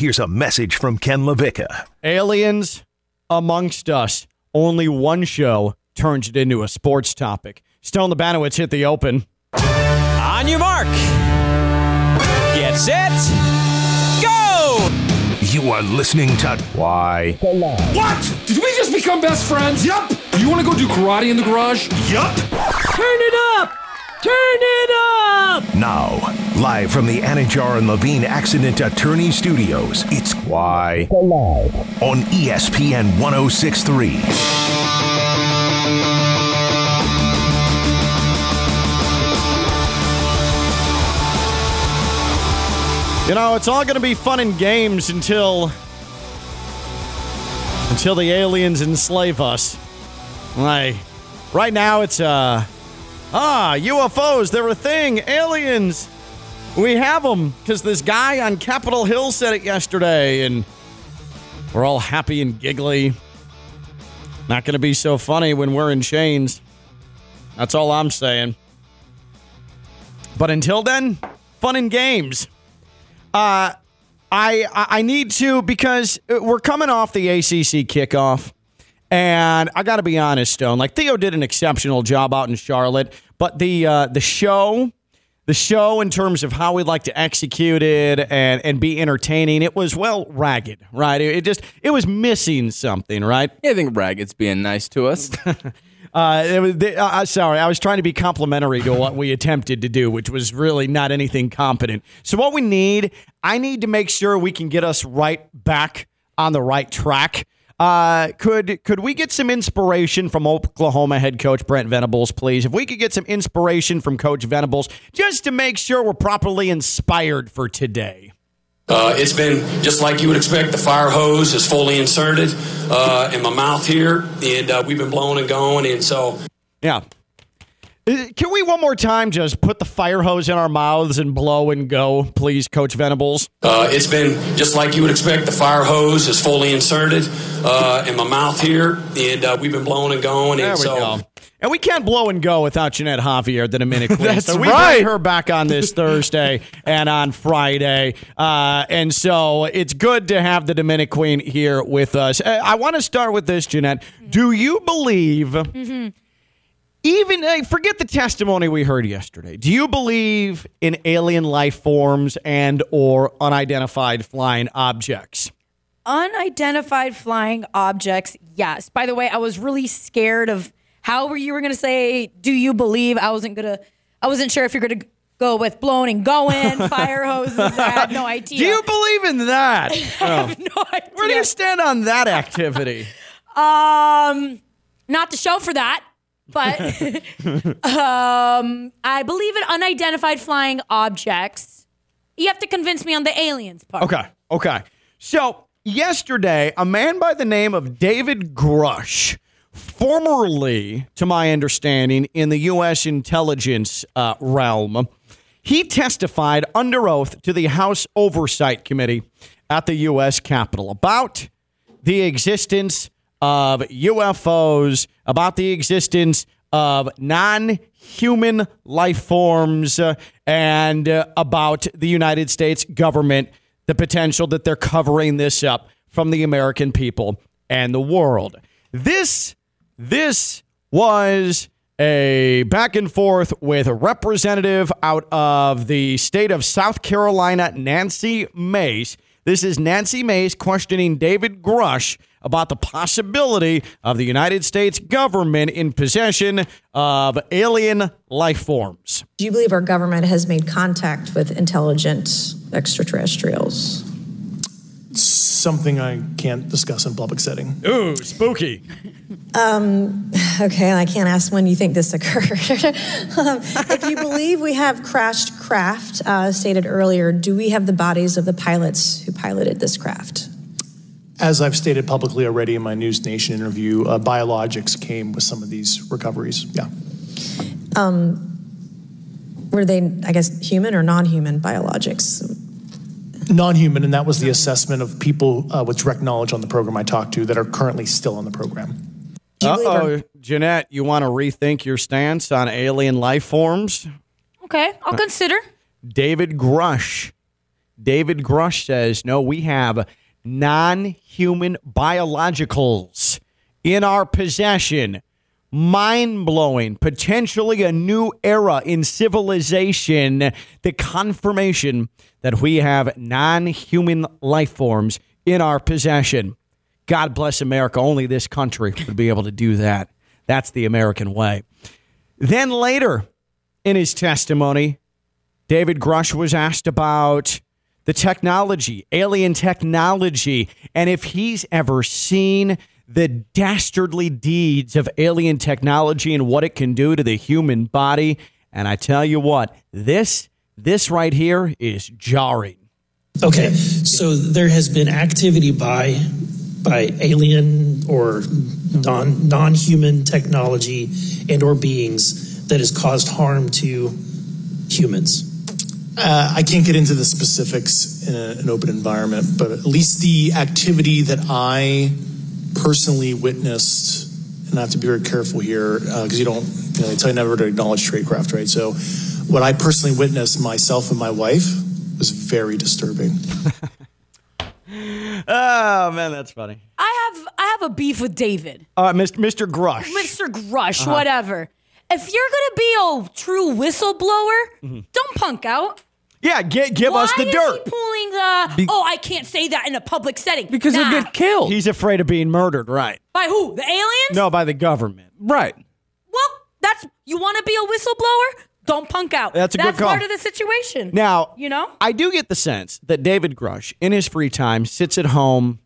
here's a message from Ken LaVicka. Aliens amongst us. Only one show turns it into a sports topic. Stone the Labanowitz hit the open. On your mark. Get set. Go! You are listening to Why? What? Did we just become best friends? Yup. You want to go do karate in the garage? Yup. Turn it up! Turn it up! Now, live from the Anidjar and Levine Accident Attorney Studios, it's Why? on E ESPN 1063. You know, it's all going to be fun and games until until the aliens enslave us. Like right now, it's uh ah UFOs. They're a thing. Aliens. We have them because this guy on Capitol Hill said it yesterday, and we're all happy and giggly. Not going to be so funny when we're in chains. That's all I'm saying. But until then, fun and games. Uh, I I need to because we're coming off the ACC kickoff, and I got to be honest, Stone. Like Theo did an exceptional job out in Charlotte, but the uh, the show, the show in terms of how we'd like to execute it and and be entertaining, it was well ragged, right? It, it just it was missing something, right? I think Ragged's being nice to us. Uh, it was, the, uh, sorry, I was trying to be complimentary to what we attempted to do, which was really not anything competent. So, what we need, I need to make sure we can get us right back on the right track. Uh, could could we get some inspiration from Oklahoma head coach Brent Venables, please? If we could get some inspiration from Coach Venables, just to make sure we're properly inspired for today. Uh, it's been just like you would expect. The fire hose is fully inserted uh, in my mouth here, and uh, we've been blowing and going. And so, Yeah. Uh, Can we one more time just put the fire hose in our mouths and blow and go, please, Coach Venables? uh, it's been just like you would expect. The fire hose is fully inserted uh, in my mouth here, and uh, we've been blowing and going. There and we so, go. And we can't blow and go without Jeanette Javier, the Dominican Queen. That's so we right. bring her back on this Thursday and on Friday. Uh, and so it's good to have the Dominican Queen here with us. Uh, I want to start with this, Jeanette. Do you believe, even uh, forget the testimony we heard yesterday, do you believe in alien life forms and or unidentified flying objects? Unidentified flying objects, yes. By the way, I was really scared of how you were going to say, "Do you believe?" I wasn't gonna. I wasn't sure if you're going to go with blown and going, fire hoses. I had no idea. Do you believe in that? I have no idea. Where do you stand on that activity? Um, not the show for that, but um, I believe in unidentified flying objects. You have to convince me on the aliens part. Okay. Okay. So yesterday, a man by the name of David Grusch, formerly, to my understanding, in the U.S. intelligence uh, realm, he testified under oath to the House Oversight Committee at the U.S. Capitol about the existence of UFOs, about the existence of non human life forms, uh, and uh, about the United States government, the potential that they're covering this up from the American people and the world. This, this was a back and forth with a representative out of the state of South Carolina, Nancy Mace. This is Nancy Mace questioning David Grusch about the possibility of the United States government in possession of alien life forms. Do you believe our government has made contact with intelligent extraterrestrials? Something I can't discuss in public setting. Ooh, spooky. Okay, I can't ask when you think this occurred. Um, if you believe we have crashed craft, uh, stated earlier, do we have the bodies of the pilots who piloted this craft? As I've stated publicly already in my NewsNation interview, uh, biologics came with some of these recoveries. Yeah. Were they, I guess, human or non human biologics? Non human, and that was the assessment of people uh, with direct knowledge on the program I talked to that are currently still on the program. Uh-oh, Jeanette, you want to rethink your stance on alien life forms? Okay, I'll consider. David Grusch. David Grusch says, no, we have non human biologicals in our possession. Mind blowing, potentially a new era in civilization. The confirmation that we have non human life forms in our possession. God bless America. Only this country would be able to do that. That's the American way. Then later in his testimony, David Grusch was asked about the technology, alien technology, and if he's ever seen the dastardly deeds of alien technology and what it can do to the human body. And I tell you what, this this right here is jarring. Okay, so there has been activity by by alien or non non human technology and or beings that has caused harm to humans. Uh, I can't get into the specifics in a, an open environment, but at least the activity that I personally witnessed, and I have to be very careful here because uh, you don't, you know, they tell you never to acknowledge tradecraft, right? So, what I personally witnessed myself and my wife was very disturbing. oh man, that's funny. I have I have a beef with David. Uh, Mr. Mr. Grusch. Mr. Grusch, uh-huh. whatever. If you're gonna be a true whistleblower, mm-hmm. don't punk out. Yeah, give, give Why us the is dirt. He pulling the Be- oh, I can't say that in a public setting because nah. he'll get killed. He's afraid of being murdered, right? By who? The aliens? No, by the government. Right. Well, that's you want to be a whistleblower? Don't punk out. That's a that's good call. part of the situation. Now, you know, I do get the sense that David Grusch, in his free time, sits at home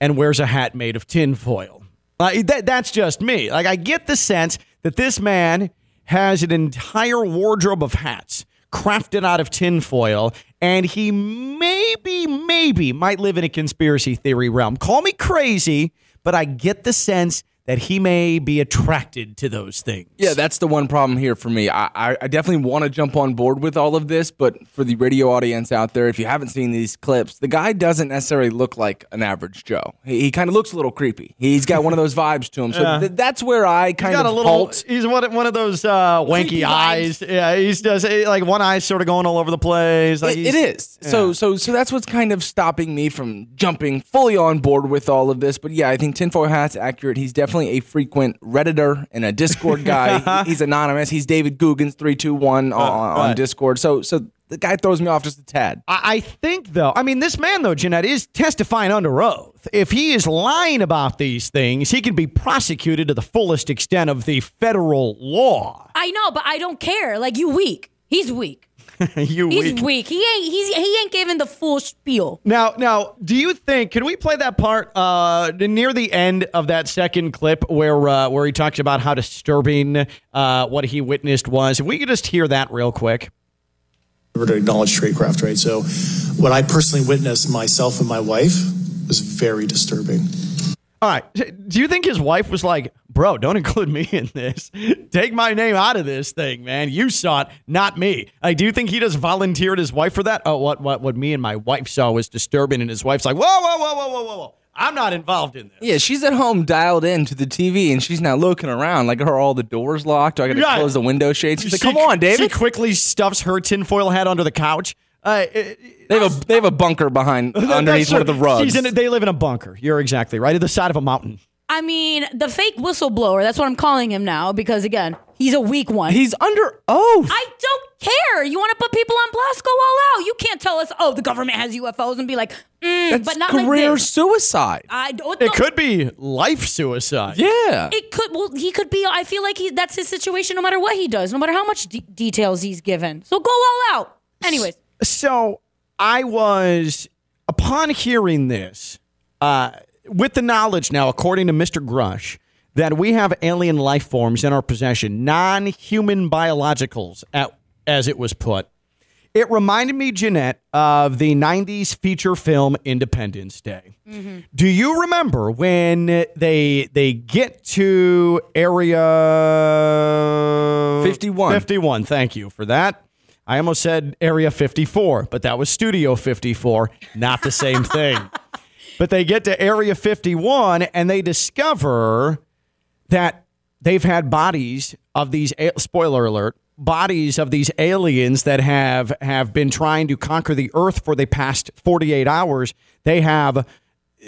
and wears a hat made of tinfoil. Uh, that, that's just me. Like I get the sense that this man has an entire wardrobe of hats crafted out of tinfoil, and he maybe, maybe might live in a conspiracy theory realm. Call me crazy, but I get the sense that he may be attracted to those things. Yeah, that's the one problem here for me. I, I definitely want to jump on board with all of this, but for the radio audience out there, if you haven't seen these clips, the guy doesn't necessarily look like an average Joe. He, he kind of looks a little creepy. He's got one of those vibes to him. So yeah. th- that's where I kind he's got of a little. halt. He's one, one of those uh, wanky eyes. Yeah, he's does like one eye sort of going all over the place. Like it, it is. Yeah. So so so that's what's kind of stopping me from jumping fully on board with all of this. But yeah, I think tinfoil hat's accurate. He's definitely a frequent Redditor and a Discord guy. He's anonymous. He's David Googans three two one uh, on, on Discord. So so the guy throws me off just a tad. I, I think though, I mean, this man though, Jeanette is testifying under oath. If he is lying about these things, he can be prosecuted to the fullest extent of the federal law. I know, but I don't care. Like you, weak. He's weak. you he's weak. weak. He ain't. He's he ain't giving the full spiel. Now, now, do you think? Can we play that part uh, near the end of that second clip where uh, where he talks about how disturbing uh, what he witnessed was? If we could just hear that real quick. To acknowledge tradecraft, right? So, what I personally witnessed myself and my wife was very disturbing. All right. Do you think his wife was like, bro, don't include me in this. Take my name out of this thing, man. You saw it, not me. I do you think he just volunteered his wife for that. Oh, what what what me and my wife saw was disturbing, and his wife's like, whoa, whoa, whoa, whoa, whoa, whoa, whoa. I'm not involved in this. Yeah, she's at home dialed in to the TV and she's now looking around like, are all the doors locked? Do I got to yeah. close the window shades? She's like, come on, David. She quickly stuffs her tinfoil hat under the couch. Uh, they have a they have a bunker behind underneath one of the rugs. In, they live in a bunker. You're exactly right, at the side of a mountain. I mean, the fake whistleblower. That's what I'm calling him now because again, he's a weak one. He's under oath. I don't care. You want to put people on blast? Go all out. You can't tell us, oh, the government has UFOs, and be like, mm, That's but not career like this. suicide. I don't. It could be life suicide. Yeah. It could. Well, he could be. I feel like he. That's his situation. No matter what he does, no matter how much de- details he's given. So go all out. Anyways. So I was upon hearing this. Uh, with the knowledge now, according to Mr. Grusch, that we have alien life forms in our possession, non human biologicals, at, as it was put, it reminded me, Jeanette, of the 90s feature film Independence Day. Mm-hmm. Do you remember when they they get to area 51? 51, thank you for that. I almost said area 54, but that was Studio 54, not the same thing. But they get to Area 51 and they discover that they've had bodies of these, spoiler alert, bodies of these aliens that have have been trying to conquer the Earth for the past 48 hours. They have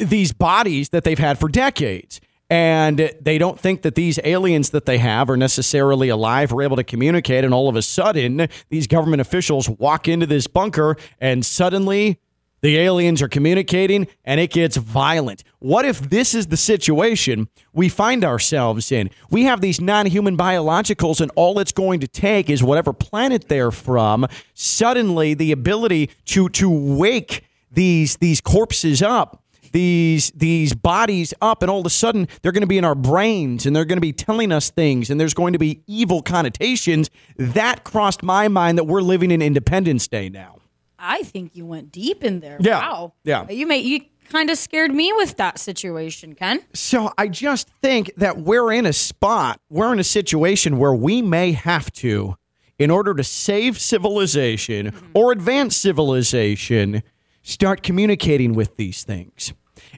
these bodies that they've had for decades. And they don't think that these aliens that they have are necessarily alive or able to communicate. And all of a sudden, these government officials walk into this bunker and suddenly the aliens are communicating and it gets violent. What if this is the situation we find ourselves in? We have these non human biologicals, and all it's going to take is whatever planet they're from, suddenly the ability to, to wake these, these corpses up these these bodies up and all of a sudden they're going to be in our brains and they're going to be telling us things and there's going to be evil connotations that crossed my mind that we're living in independence day now I think you went deep in there. Yeah. Wow. Yeah. You made you kind of scared me with that situation, Ken. so i just think that we're in a spot we're in a situation where we may have to in order to save civilization mm-hmm. or advance civilization start communicating with these things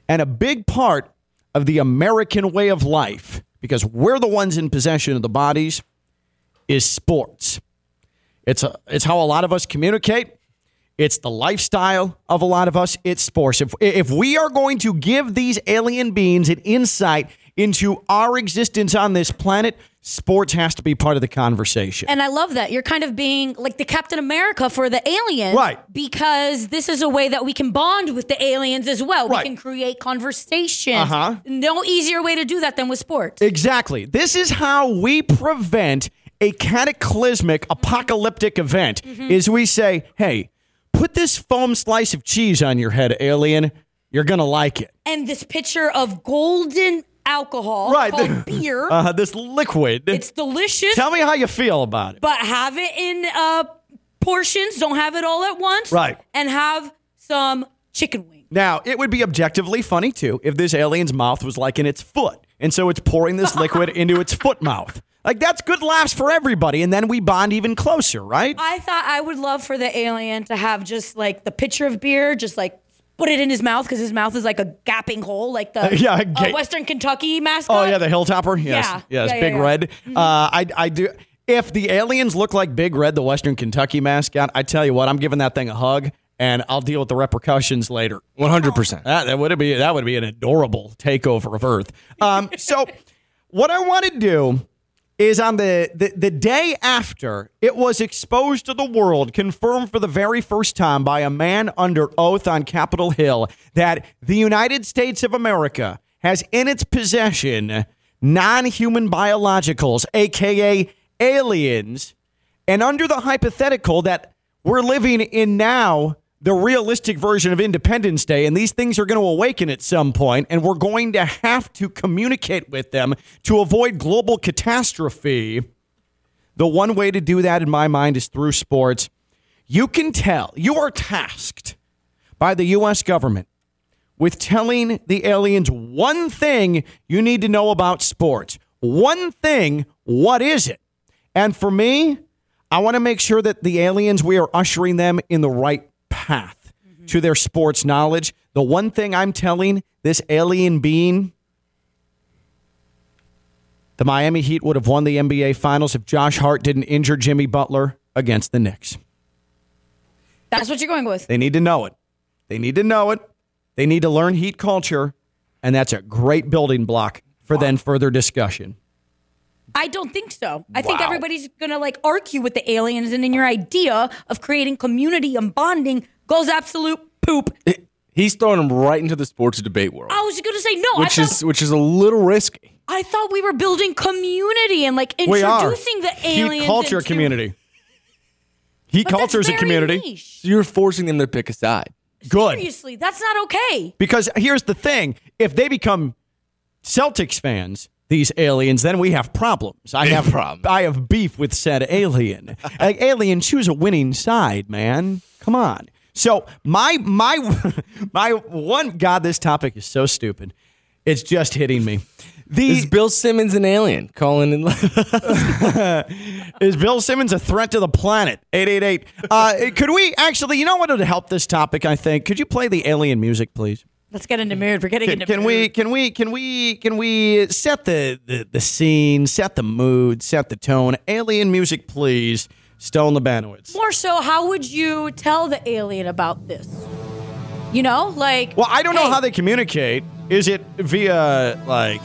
and a big part of the American way of life, because we're the ones in possession of the bodies, is sports. It's a, it's how a lot of us communicate. It's the lifestyle of a lot of us. It's sports. If, if we are going to give these alien beings an insight into our existence on this planet, sports has to be part of the conversation. And I love that. You're kind of being like the Captain America for the aliens. Right. Because this is a way that we can bond with the aliens as well. Right. We can create conversation. Uh-huh. No easier way to do that than with sports. Exactly. This is how we prevent a cataclysmic apocalyptic event is we say, "Hey, put this foam slice of cheese on your head, alien. You're going to like it." and this picture of golden alcohol Right. called beer. Uh, this liquid. it's delicious. Tell me how you feel about it. but have it in uh, portions. Don't have it all at once. Right. And have some chicken wings. Now, it would be objectively funny too if this alien's mouth was like in its foot. And so it's pouring this liquid into its foot mouth. Like that's good laughs for everybody and then we bond even closer, right? I thought I would love for the alien to have just like the pitcher of beer, just like put it in his mouth because his mouth is like a gapping hole, like the Yeah, uh, Western Kentucky mascot. Oh yeah, the Hilltopper. Yes, Yeah. yes, Yeah, yeah, Big yeah. Red. Uh, I I do. If the aliens look like Big Red, the Western Kentucky mascot, I tell you what, I'm giving that thing a hug, and I'll deal with the repercussions later. 100%. That, that would be that would be an adorable takeover of Earth. Um, so, what I want to do is on the, the the day after it was exposed to the world, confirmed for the very first time by a man under oath on Capitol Hill that the United States of America has in its possession non-human biologicals, aka aliens, and under the hypothetical that we're living in now the realistic version of Independence Day, and these things are going to awaken at some point, and we're going to have to communicate with them to avoid global catastrophe. The one way to do that, in my mind, is through sports. You can tell, you are tasked by the U.S. government with telling the aliens one thing you need to know about sports. One thing, what is it? And for me, I want to make sure that the aliens, we are ushering them in the right path to their sports knowledge. The one thing I'm telling this alien being the Miami Heat would have won the NBA Finals if Josh Hart didn't injure Jimmy Butler against the Knicks. That's what you're going with. They need to know it. They need to know it. They need to learn Heat culture, and that's a great building block for then further discussion. I don't think so. I think everybody's gonna like argue with the aliens, and in your idea of creating community and bonding goes absolute poop. He's throwing him right into the sports debate world, I was gonna say no. which I thought, is which is a little risky. I thought we were building community and like introducing the aliens. Heat culture into- community. Heat But that's culture is a community. niche. So you're forcing them to pick a side. Good. Seriously, that's not okay. Because here's the thing if they become Celtics fans, these aliens, then we have problems. I have problems. I have beef with said alien. like, alien, choose a winning side, man. Come on. So my my my one God, this topic is so stupid. It's just hitting me. The Is Bill Simmons an alien calling in? Is Bill Simmons a threat to the planet? 888. Uh, could we actually, you know what would help this topic, I think? Could you play the alien music, please? Let's get into mood. We're getting Can, into can mood. we can we can we can we set the, the the scene, set the mood, set the tone? Alien music, please. Stone Lebanowitz. More so, how would you tell the alien about this? You know, like. Well, I don't know how they communicate. Is it via like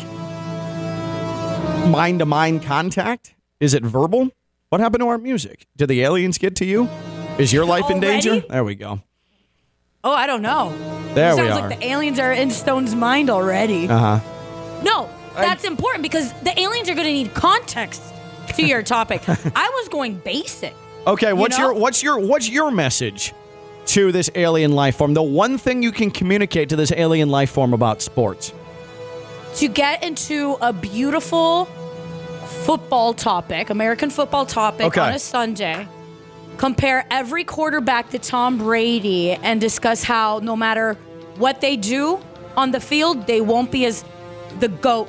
mind to mind contact? Is it verbal? What happened to our music? Did the aliens get to you? Is your life in danger? There we go. Oh, I don't know. There Sounds we are. like the aliens are in Stone's mind already. Uh huh. No, that's important because the aliens are going to need context to your topic. I was going basic. Okay, what's know? your what's your what's your message to this alien life form? The one thing you can communicate to this alien life form about sports. to get into a beautiful football topic, American football topic Okay. on a Sunday. Compare every quarterback to Tom Brady and discuss how no matter what they do on the field, they won't be as the GOAT,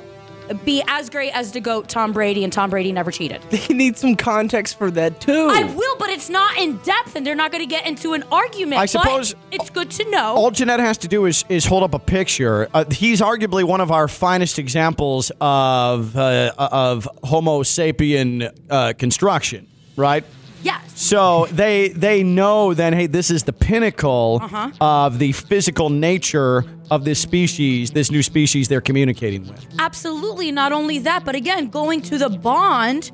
be as great as the GOAT Tom Brady, and Tom Brady never cheated. They need some context for that too. I will, but it's not in depth, and they're not going to get into an argument. I but suppose- it's good to know. All Jeanette has to do is is hold up a picture. Uh, he's arguably one of our finest examples of uh, of Homo sapien uh, construction, right? Yes. So they they know then, hey, this is the pinnacle Uh-huh. of the physical nature of this species, this new species they're communicating with. Absolutely. Not only that, but again, going to the bond,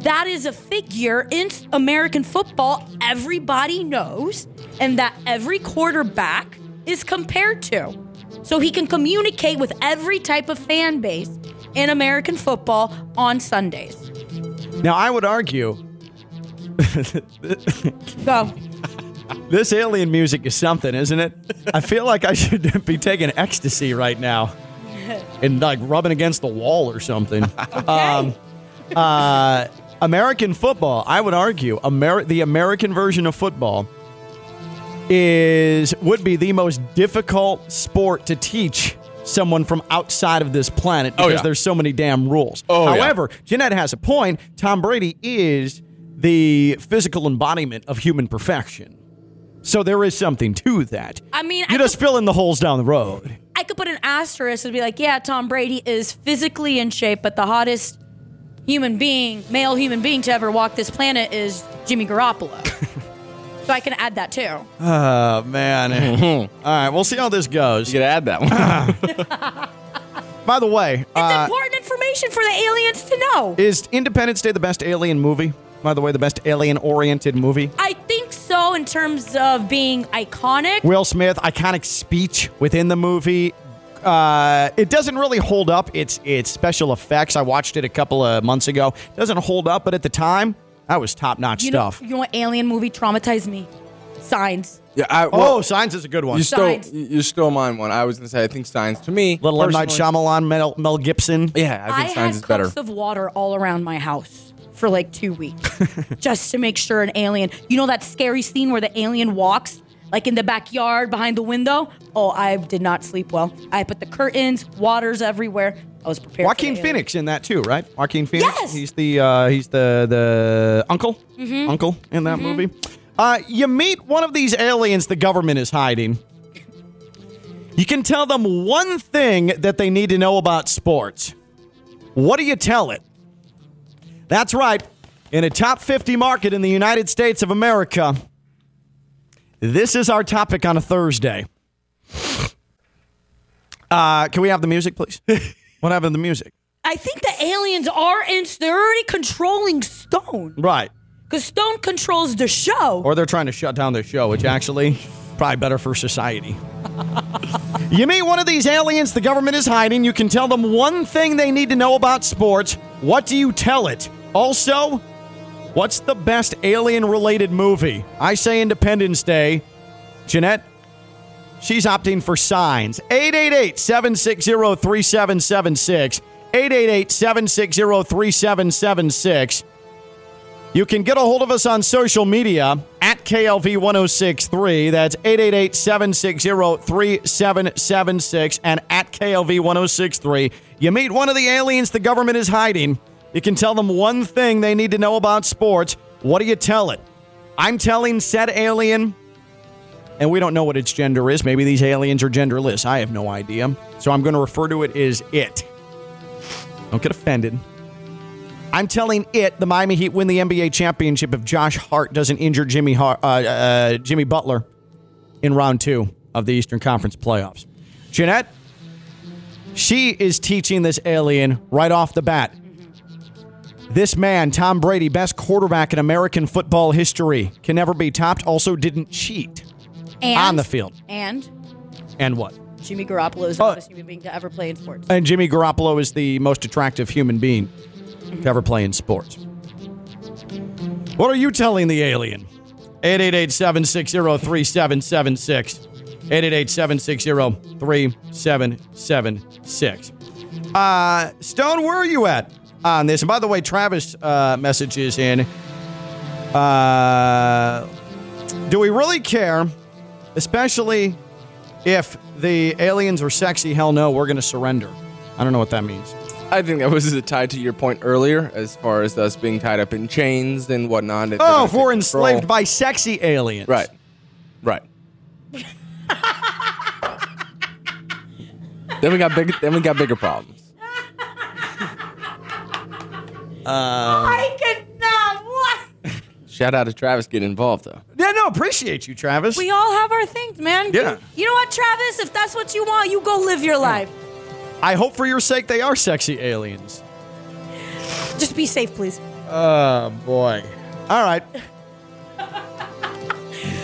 that is a figure in American football everybody knows and that every quarterback is compared to. So he can communicate with every type of fan base in American football on Sundays. Now, I would argue Go. this alien music is something, isn't it? I feel like I should be taking ecstasy right now and like rubbing against the wall or something. Um, uh, American football, I would argue, Ameri- the American version of football is would be the most difficult sport to teach someone from outside of this planet because Oh, yeah. there's so many damn rules. Oh, yeah. However, Jeanette has a point. Tom Brady is the physical embodiment of human perfection. So there is something to that. I mean, You I just fill in the holes down the road. I could put an asterisk and be like, yeah, Tom Brady is physically in shape, but the hottest human being, male human being to ever walk this planet is Jimmy Garoppolo. so I can add that too. Oh man! All right, we'll see how this goes. You gotta add that one. By the way, It's uh, important information for the aliens to know. is Independence Day the best alien movie? By the way, the best alien-oriented movie. I think so in terms of being iconic. Will Smith, iconic speech within the movie. Uh, it doesn't really hold up. It's it's special effects. I watched it a couple of months ago. doesn't hold up, but at the time, that was top-notch You know, stuff. you know what alien movie traumatized me? Signs. yeah, I, oh, Signs is a good one. you stole Signs. you you stole mine one. I was gonna say I think Signs to me. Little M Night Shyamalan, Mel, Mel Gibson. Yeah, I think I Steins had is better. cups of water all around my house for like two weeks just to make sure an alien. You know that scary scene where the alien walks like in the backyard behind the window? Oh, I did not sleep well. I put the curtains, waters everywhere. I was prepared. for Joaquin. Phoenix in that too, right? Joaquin Phoenix. Yes. He's the uh, he's the the uncle Mm-hmm. uncle in that movie. Uh, you meet one of these aliens the government is hiding. You can tell them one thing that they need to know about sports. What do you tell it? That's right. In a top 50 market in the United States of America, this is our topic on a Thursday. Uh, can we have the music, please? what happened to the music? I think the aliens are in. They're already controlling Stone Right. because Stone controls the show. Or they're trying to shut down the show, which actually probably better for society. you meet one of these aliens the government is hiding. You can tell them one thing they need to know about sports. What do you tell it? Also, what's the best alien related movie? I say Independence Day. Jeanette, she's opting for signs. 888 760 3776. 888 760 3776. You can get a hold of us on social media at KLV1063. That's 888 760 3776 and at KLV1063. You meet one of the aliens the government is hiding. You can tell them one thing they need to know about sports. What do you tell it? I'm telling said alien and we don't know what its gender is. Maybe these aliens are genderless. I have no idea. So I'm going to refer to it as it. Don't get offended. I'm telling it the Miami Heat win the NBA championship if Josh Hart doesn't injure Jimmy Har- uh, uh, Jimmy Butler in round two of the Eastern Conference playoffs. Jeanette, she is teaching this alien right off the bat. This man, Tom Brady, best quarterback in American football history, can never be topped. Also, didn't cheat And, on the field. And And what? Jimmy Garoppolo is the most human being to ever play in sports. And Jimmy Garoppolo is the most attractive human being to ever play in sports. What are you telling the alien? 888 760 3776. 888 760 3776. Uh, Stone, where are you at on this? And by the way, Travis uh, messages in. Uh, do we really care, especially if the aliens are sexy? Hell no, we're going to surrender. I don't know what that means. I think that was tied to your point earlier, as far as us being tied up in chains and whatnot. Oh, if we're control. enslaved by sexy aliens. Right. Right. then we got big. Then we got bigger problems. I cannot. What? Shout out to Travis getting involved though. Yeah, no, appreciate you, Travis. We all have our things, man. Yeah. You know what, Travis? If that's what you want, you go live your life. I hope for your sake they are sexy aliens. Just be safe, please. Oh, boy. All right.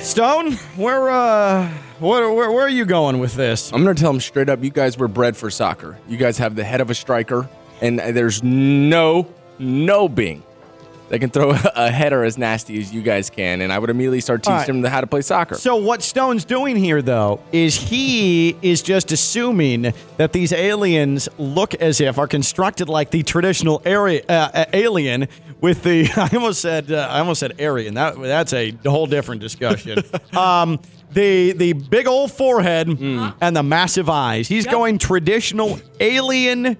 Stone, where, uh, where, where, where are you going with this? I'm gonna tell them straight up. You guys were bred for soccer. You guys have the head of a striker, and there's no no Bing. They can throw a header as nasty as you guys can. And I would immediately start teaching right. them how to play soccer. So what Stone's doing here, though, is he is just assuming that these aliens look as if are constructed like the traditional area, uh, alien with the. I almost said uh, I almost said Aryan. That that's a whole different discussion. um, the the big old forehead and the massive eyes. He's going traditional alien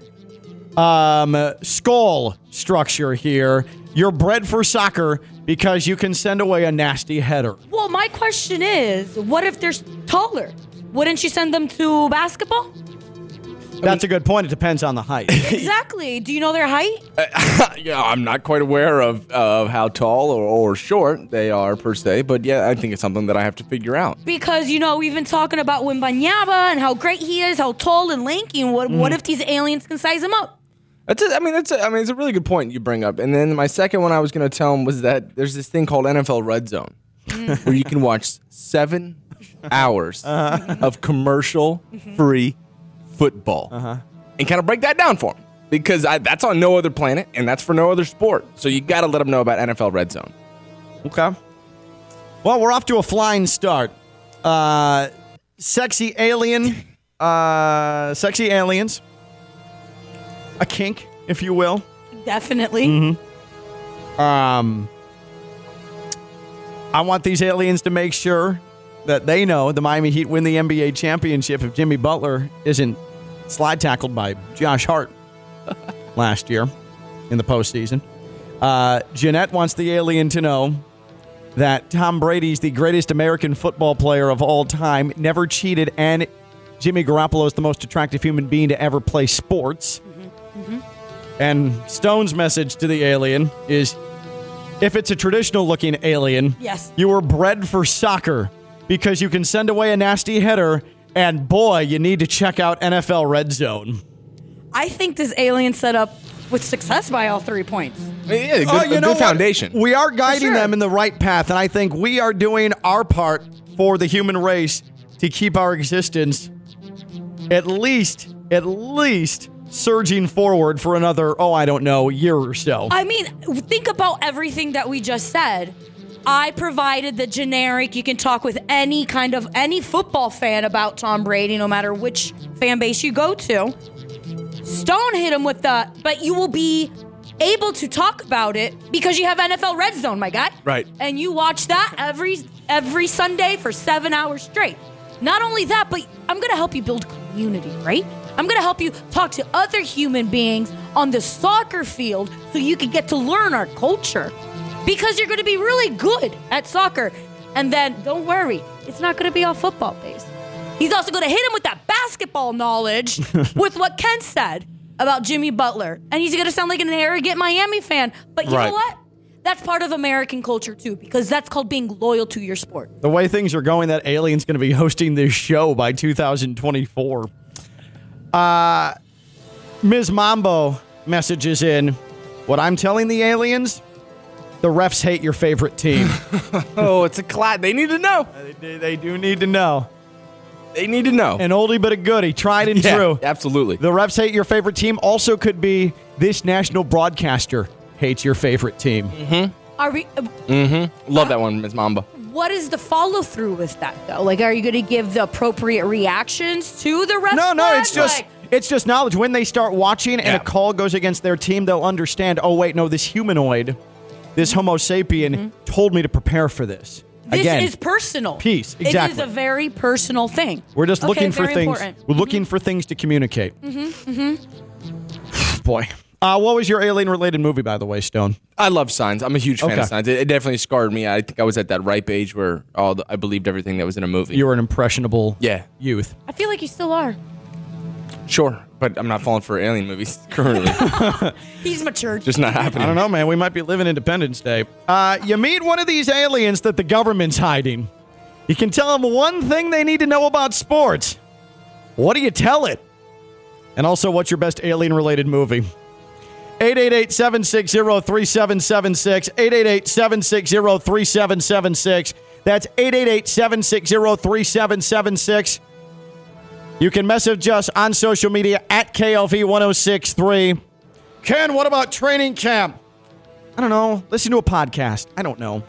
um, skull structure here. You're bred for soccer because you can send away a nasty header. Well, my question is, what if they're taller? Wouldn't you send them to basketball? That's a good point. It depends on the height. exactly. Do you know their height? yeah, I'm not quite aware of of how tall or, or short they are per se, but yeah, I think it's something that I have to figure out. Because you know we've been talking about Wembanyama and how great he is, how tall and lanky. And what what Mm. if these aliens can size him up? That's a, I mean, that's a, I mean, it's a really good point you bring up. And then my second one I was going to tell him was that there's this thing called NFL Red Zone, where you can watch seven hours of commercial-free football, and kind of break that down for him because I, that's on no other planet and that's for no other sport. So you got to let him know about NFL Red Zone. Okay. Well, we're off to a flying start. Uh, sexy alien, uh, sexy aliens, a kink, if you will. Definitely. Mm-hmm. Um, I want these aliens to make sure that they know the Miami Heat win the NBA championship if Jimmy Butler isn't slide tackled by Josh Hart last year in the postseason. Uh, Jeanette wants the alien to know that Tom Brady's the greatest American football player of all time, never cheated, and Jimmy Garoppolo is the most attractive human being to ever play sports. And Stone's message to the alien is if it's a traditional looking alien, Yes. you were bred for soccer because you can send away a nasty header, and boy, you need to check out NFL Red Zone. I think this alien set up with success by all three points. Yeah, good, Oh, you a know good what? foundation. We are guiding sure. them in the right path, and I think we are doing our part for the human race to keep our existence at least, at least surging forward for another, oh, I don't know, year or so. I mean, think about everything that we just said. I provided the generic. You can talk with any kind of any football fan about Tom Brady, no matter which fan base you go to. Stone hit him with the, but you will be able to talk about it because you have NFL Red Zone, my guy. Right. And you watch that every every Sunday for seven hours straight. Not only that, but I'm gonna help you build community, right? I'm gonna help you talk to other human beings on the soccer field so you can get to learn our culture. Because you're gonna be really good at soccer. And then don't worry, it's not going to be all football based. He's also going to hit him with that basketball knowledge with what Ken said about Jimmy Butler. And he's going to sound like an arrogant Miami fan. But you Right. know what? That's part of American culture too, because that's called being loyal to your sport. The way things are going, that alien's going to be hosting this show by 2024. Uh, Ms. Mambo messages in what I'm telling the aliens the refs hate your favorite team. oh, it's a clat. They need to know. They, they do need to know. They need to know. An oldie but a goodie, tried and Yeah, true. Absolutely. The refs hate your favorite team also could be this national broadcaster hates your favorite team. Mm-hmm. Are we? uh, Mm-hmm. Love that one, Ms. Mamba. What is the follow through with that though? Like, are you going to give the appropriate reactions to the refs? No, no, it's just Like, it's just knowledge. When they start watching and a call goes against their team, they'll understand. Oh wait, no, this humanoid, this Homo sapien, told me to prepare for this. Mm-hmm. this Again, is personal. peace, Exactly. It is a very personal thing. we're just Okay, looking for things. important. We're looking for things to communicate. Mm-hmm, mm-hmm. Boy, uh, what was your alien-related movie, by the way, Stone? I love signs. I'm a huge fan Okay. of signs. It, it definitely scarred me. I think I was at that ripe age where all the, I believed everything that was in a movie. You were an impressionable yeah, youth. I feel like you still are. sure, but I'm not falling for alien movies currently. He's matured. Just not happening. I don't know, man. We might be living Independence Day. Uh, you meet one of these aliens that the government's hiding. You can tell them one thing they need to know about sports. What do you tell it? And also, what's your best alien related movie? 888 760 3776. 888 760 3776. That's 888 760 3776. You can message us on social media at KLV 1063. Ken, what about training camp? I don't know. Listen to a podcast. I don't know.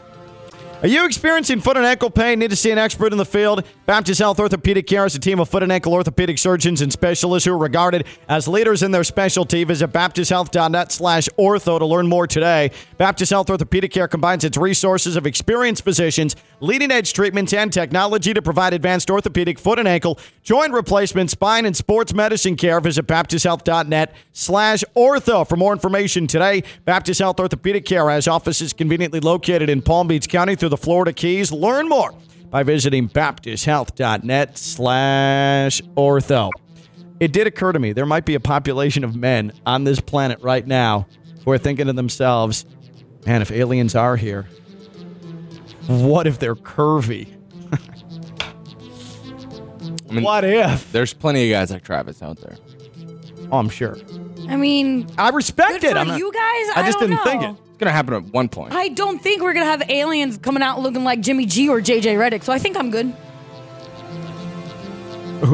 Are you experiencing foot and ankle pain? Need to see an expert in the field? Baptist Health Orthopedic Care is a team of foot and ankle orthopedic surgeons and specialists who are regarded as leaders in their specialty. Visit baptisthealth.net slash ortho to learn more today. Baptist Health Orthopedic Care combines its resources of experienced physicians, leading edge treatments, and technology to provide advanced orthopedic foot and ankle, joint replacement, spine, and sports medicine care. Visit baptisthealth.net slash ortho for more information today. Baptist Health Orthopedic Care has offices conveniently located in Palm Beach County through the Florida Keys. Learn more by visiting baptisthealth.net slash ortho. It did occur to me there might be a population of men on this planet right now who are thinking to themselves, man, if aliens are here, what if they're curvy? I mean, what if? There's plenty of guys like Travis out there. Oh, I'm sure. I mean, I respect good it. for I'm not- you guys. I just don't didn't think it. It's gonna happen at one point. I don't think we're gonna have aliens coming out looking like Jimmy G or JJ Redick. So I think I'm good.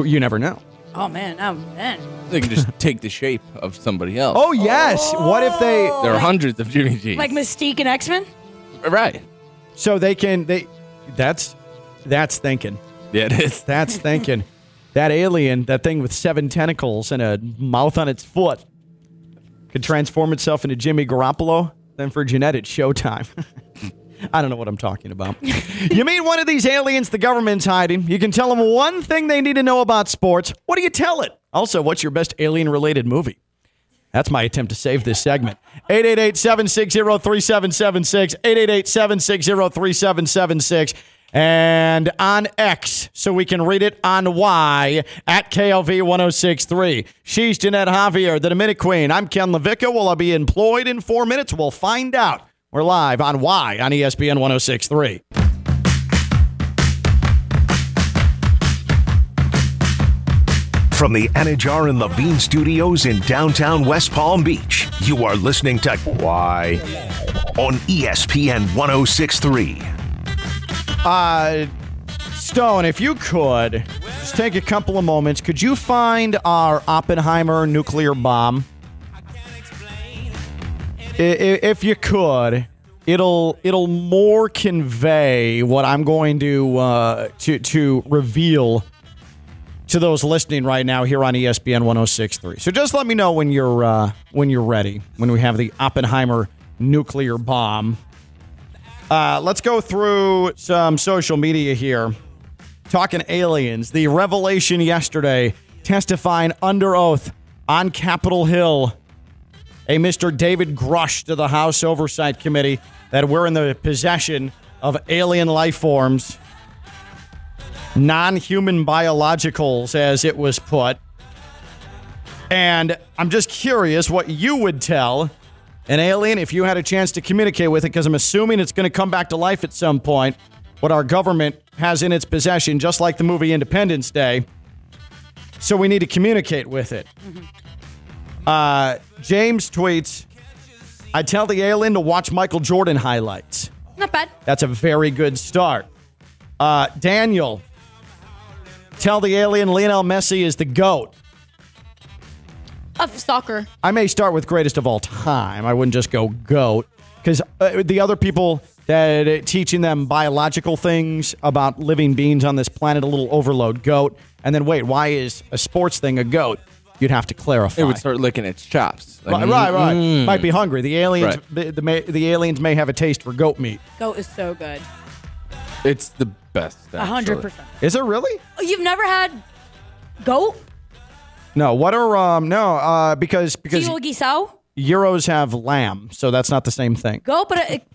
You never know. Oh man, oh man. They can just take the shape of somebody else. Oh, yes. What if they. Oh. There are hundreds of Jimmy G's. Like Mystique and X Men. right. So they can. they. That's. That's thinking. Yeah, it is. That's thinking. that alien, that thing with seven tentacles and a mouth on its foot, could transform itself into Jimmy Garoppolo. Then for Jeanette, it's showtime. I don't know what I'm talking about. you meet one of these aliens the government's hiding. You can tell them one thing they need to know about sports. What do you tell it? Also, what's your best alien related movie? That's my attempt to save this segment. 888 760 3776. 888 760 3776. And on X, so we can read it on Y at KLV 1063. She's Jeanette Javier, the Dominic Queen. I'm Ken LaVicka. Will I be employed in four minutes? We'll find out. We're live on Y on ESPN 1063. From the Anidjar and Levine studios in downtown West Palm Beach, you are listening to Why on ESPN 1063. Uh, Stone, if you could just take a couple of moments, could you find our Oppenheimer nuclear bomb? If you could, it'll it'll more convey what I'm going to uh, to to reveal to those listening right now here on ESPN 1063. So just let me know when you're uh, when you're ready when we have the Oppenheimer nuclear bomb. Uh, let's go through some social media here. Talking aliens, the revelation yesterday, testifying under oath on Capitol Hill, a Mr. David Grusch to the House Oversight Committee that we're in the possession of alien life forms. non human biologicals, as it was put. And I'm just curious what you would tell an alien if you had a chance to communicate with it, because I'm assuming it's going to come back to life at some point, what our government has in its possession, just like the movie Independence Day. So we need to communicate with it. Uh, James tweets, I tell the alien to watch Michael Jordan highlights. Not bad. That's a very good start. Uh, Daniel, tell the alien Lionel Messi is the GOAT. Of soccer. I may start with greatest of all time. I wouldn't just go GOAT because uh, the other people that uh, teaching them biological things about living beings on this planet a little overload GOAT. And then wait, why is a sports thing a GOAT? You'd have to clarify. It would start licking its chops. Like, right, right, right. mm. Might be hungry. The aliens, Right. the, the, may, the aliens may have a taste for goat meat. Goat is so good. It's the best. A hundred percent. Is it really? Oh, You've never had goat? No. What are um? No, uh, because because Tio Gisao? Euros have lamb, so that's not the same thing. Goat, but it,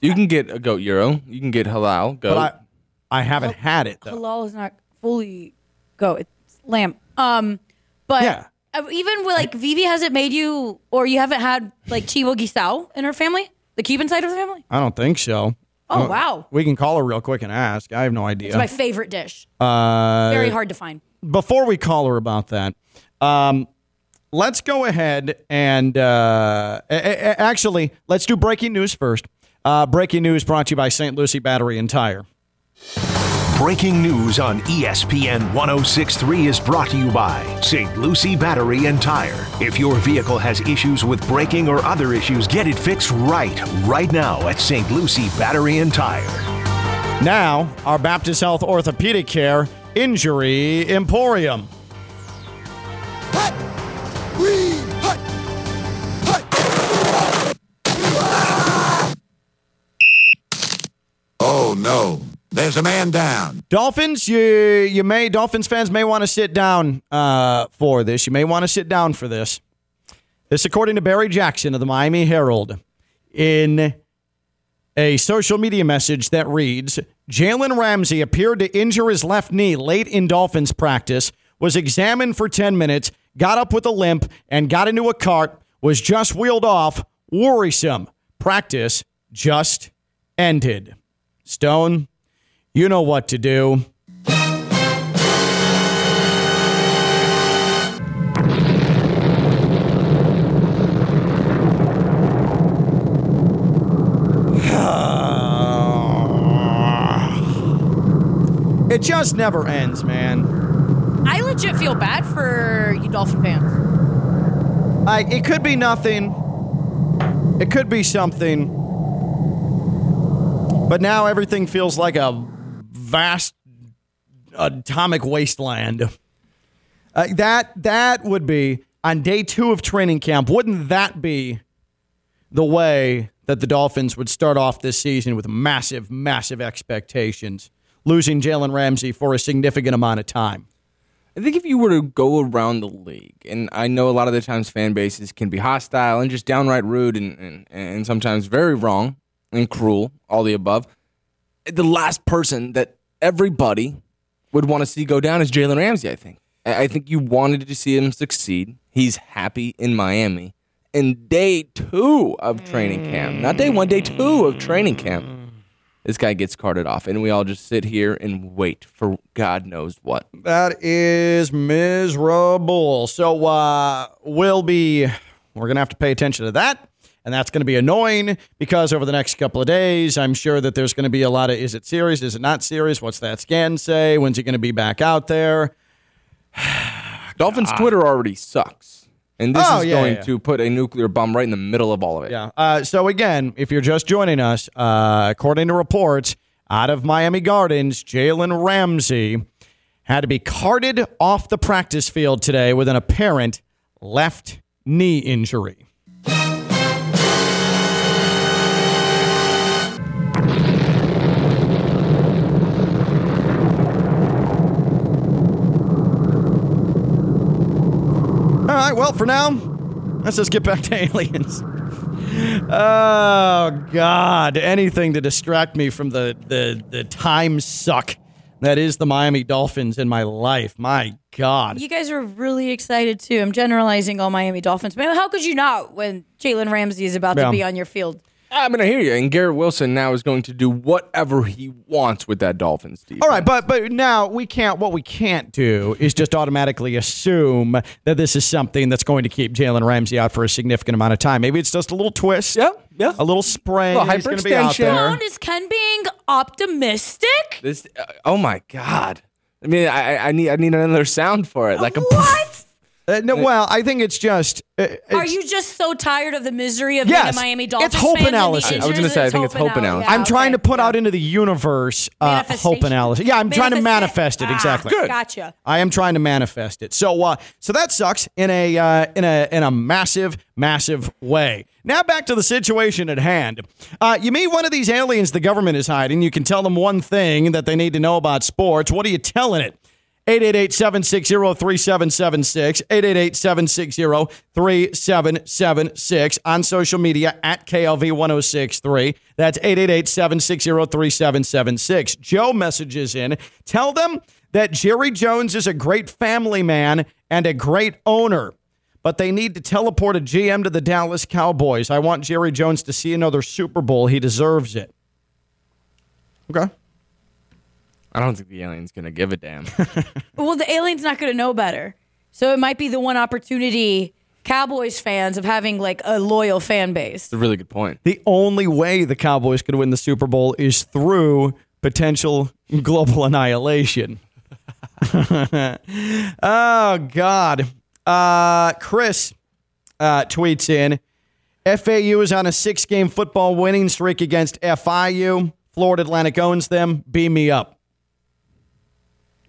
You can get a goat euro. You can get halal goat. But I, I haven't had it though. halal is not fully goat. It's lamb. Um, but Yeah. uh, even with like Vivi hasn't made you, or you haven't had like Chivo Gisao in her family, the Cuban side of the family. I don't think so. Oh Uh, wow, We can call her real quick and ask. I have no idea. it's my favorite dish. uh, Very hard to find. before we call her about that, um, let's go ahead and uh, a- a- actually let's do breaking news first. Uh, breaking news brought to you by St. Lucie Battery and Tire. Breaking news on ESPN 1063 is brought to you by St. Lucie Battery and Tire. If your vehicle has issues with braking or other issues, get it fixed right, right now at St. Lucie Battery and Tire. Now, our Baptist Health Orthopedic Care Injury Emporium. Oh no, there's a man down. Dolphins, you you may Dolphins fans may want to sit down uh, for this. You may want to sit down for this. This, according to Barry Jackson of the Miami Herald, in a social media message that reads: Jalen Ramsey appeared to injure his left knee late in Dolphins practice. Was examined for ten minutes, got up with a limp, and got into a cart. Was just wheeled off. Worrisome. Practice just ended. Stone, you know what to do. It just never ends, man. I legit feel bad for you Dolphin fans. It could be nothing. It could be something. But now everything feels like a vast atomic wasteland. Uh, that that would be on day two of training camp. Wouldn't that be the way that the Dolphins would start off this season with massive, massive expectations, losing Jalen Ramsey for a significant amount of time? I think if you were to go around the league, and I know a lot of the times fan bases can be hostile and just downright rude and, and, and sometimes very wrong and cruel, all the above. The last person that everybody would want to see go down is Jalen Ramsey, I think. I think you wanted to see him succeed. He's happy in Miami. In day two of training camp, not day one, day two of training camp, this guy gets carted off, and we all just sit here and wait for God knows what. That is miserable. So uh, we'll be we're gonna have to pay attention to that. And that's going to be annoying because over the next couple of days, I'm sure that there's going to be a lot of is it serious? Is it not serious? What's that scan say? When's he going to be back out there? Dolphins Twitter already sucks. And this Oh, is yeah, going yeah. to put a nuclear bomb right in the middle of all of it. Yeah. Uh, so again, if you're just joining us, uh, according to reports out of Miami Gardens, Jalen Ramsey had to be carted off the practice field today with an apparent left knee injury. Right, well, for now, let's just get back to aliens. Oh God! Anything to distract me from the the the time suck That is the Miami Dolphins in my life. My God. You guys are really excited too. I'm generalizing all Miami Dolphins. Man, how could you not when Jalen Ramsey is about Yeah. to be on your field? I mean, I hear you. And Garrett Wilson now is going to do whatever he wants with that Dolphins defense. All right, but but now we can't. What we can't do is just automatically assume that this is something that's going to keep Jalen Ramsey out for a significant amount of time. Maybe it's just a little twist. Yeah, yeah. A little sprain. Little He's going to be out hyperextension. there. Is Ken being optimistic? This. Uh, oh my God. I mean, I, I- I need I need another sound for it, like a. What? Uh, no, well, I think it's just. Uh, Are you just so tired of the misery of Yes, being a Miami it's Dolphins hope fan and the analysis. I was gonna say, I think it's hope analysis. Yeah, I'm trying to okay. put out into the universe uh, hope analysis. Yeah, I'm trying to manifest it Ah, exactly. Good. Gotcha. I am trying to manifest it. So, uh, so that sucks in a uh, in a in a massive, massive way. Now back to the situation at hand. Uh, you meet one of these aliens the government is hiding. You can tell them one thing that they need to know about sports. What are you telling it? 888-760-3776, 888-760-3776 on social media at KLV1063. That's 888-760-3776. Joe messages in. Tell them that Jerry Jones is a great family man and a great owner, but they need to teleport a GM to the Dallas Cowboys. I want Jerry Jones to see another Super Bowl. He deserves it. Okay. I don't think the alien's gonna give a damn. Well, the alien's not going to know better. So it might be the one opportunity Cowboys fans of having like a loyal fan base. It's a really good point. The only way the Cowboys could win the Super Bowl is through potential global annihilation. oh God. Uh, Chris uh, tweets in FAU is on a six game football winning streak against FIU. Florida Atlantic owns them. Beam me up.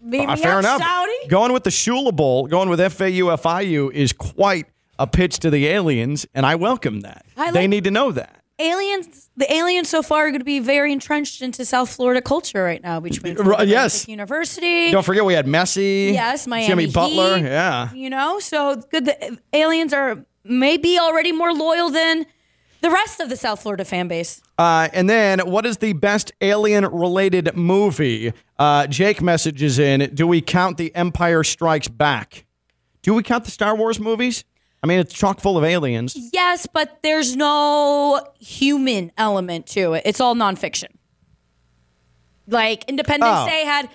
Beam Uh, me fair up, enough. Saudi. Going with the Shula Bowl, going with FAU FIU is quite a pitch to the aliens, and I welcome that. I they need to know that. Aliens, the aliens so far are going to be very entrenched into South Florida culture right now between R- Florida yes. Atlantic University. Don't forget we had Messi. Yes, Miami Jimmy Butler. Yeah. You know, so good. The aliens are maybe already more loyal than the rest of the South Florida fan base. Uh, and then, what is the best alien related movie? Uh, Jake messages in Do we count The Empire Strikes Back? Do we count the Star Wars movies? I mean, it's chock full of aliens. Yes, but there's no human element to it. It's all nonfiction. Like Independence Oh. Day had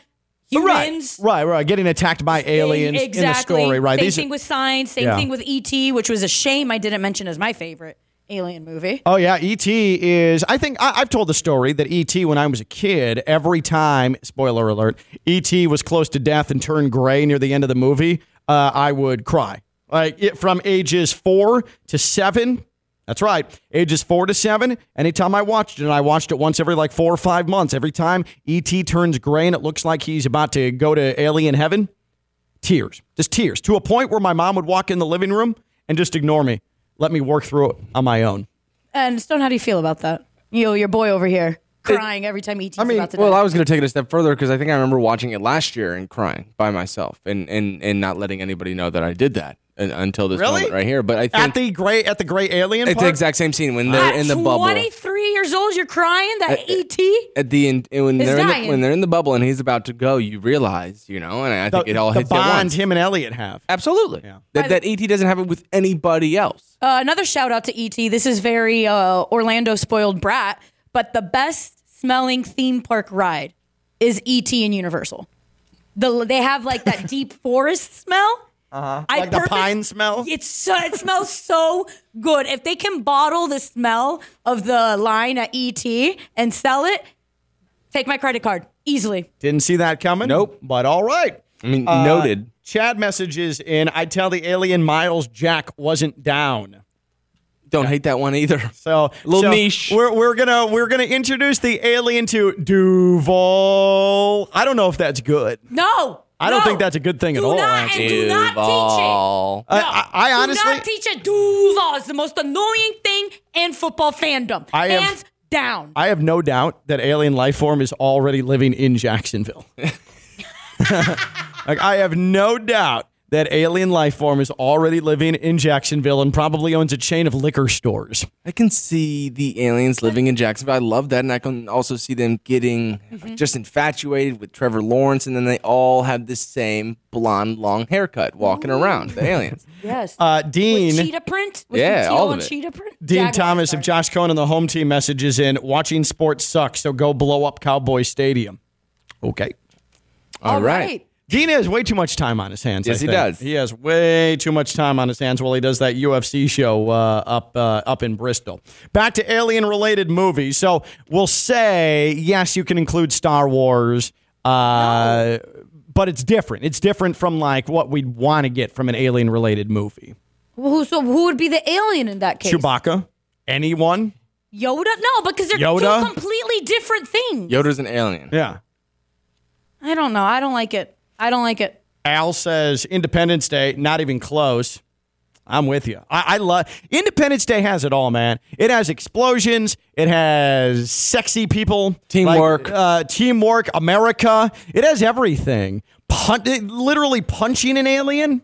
humans. Right, right. right. Getting attacked by aliens exactly. in the story, right? Same These are- thing with science, Same Yeah. thing with ET, which was a shame I didn't mention as my favorite alien movie. Oh yeah, ET is. I think I, I've told the story that ET when I was a kid, every time spoiler alert, ET was close to death and turned gray near the end of the movie, uh, I would cry. Like it, from ages four to seven. That's right, ages four to seven. Anytime I watched it, and I watched it once every like four or five months. Every time ET turns gray and it looks like he's about to go to alien heaven, tears, just tears, to a point where my mom would walk in the living room and just ignore me, let me work through it on my own. And Stone, how do you feel about that? You know, your boy over here crying every time ET's about to Well, die. I was going to take it a step further because I think I remember watching it last year and crying by myself and, and, and not letting anybody know that I did that until this Really? moment right here. But I think At the great at the great alien it's part? the exact same scene when they're At in the bubble. 23 years old, you're crying that E ET? At the end, when Is they're in the, when they're in the bubble and he's about to go, you realize, you know, and I the, think it all the hits you at bond once. him and Elliott have. Absolutely, that that ET doesn't have it with anybody else. Uh, another shout out to ET. This is very uh, Orlando spoiled brat, but the best smelling theme park ride is ET and Universal. The they have like that deep forest smell. Uh-huh. I Like the purpose- pine smell. It's so, it smells so good. If they can bottle the smell of the line at ET and sell it, take my credit card easily. Didn't see that coming. Nope. But all right. I mean, Uh, noted. Chad messages in. I tell the alien Myles Jack wasn't down. Don't hate that one either. So little so niche. We're, we're gonna we're gonna introduce the alien to Duval. I don't know if that's good. No. I don't no. think that's a good thing at all. not- and actually. do not teach it. Duval. I, I, I honestly, Do not teach it. Duval is the most annoying thing in football fandom. I have- Hands down. I have no doubt that alien life form is already living in Jacksonville. like I have no doubt that alien life form is already living in Jacksonville and probably owns a chain of liquor stores. I can see the aliens living in Jacksonville. I love that, and I can also see them getting Mm-hmm. just infatuated with Trevor Lawrence, and then they all have the same blonde, long haircut, walking around. The aliens. Yes. Uh, Dean. cheetah print? Was Yeah, the all teal of it. cheetah print? Dean Jaguar, Thomas sorry. of Josh Cohen and the home team messages in watching sports sucks, so go blow up Cowboy Stadium. Okay. All right. Dean has way too much time on his hands. Yes, I he does. He has way too much time on his hands while he does that UFC show uh, up uh, up in Bristol. Back to alien related movies. So we'll say yes, you can include Star Wars, uh, but it's different. It's different from like what we'd want to get from an alien related movie. Well, who, so who would be the alien in that case? Chewbacca, anyone? Yoda? No, because they're Yoda? two completely different things. Yoda's an alien. Yeah. I don't know. I don't like it. I don't like it. Al says Independence Day, not even close. I'm with you. I, I love Independence Day has it all, man. It has explosions. It has sexy people, Teamwork. like, uh, teamwork, America. It has everything. Pun- literally punching an alien.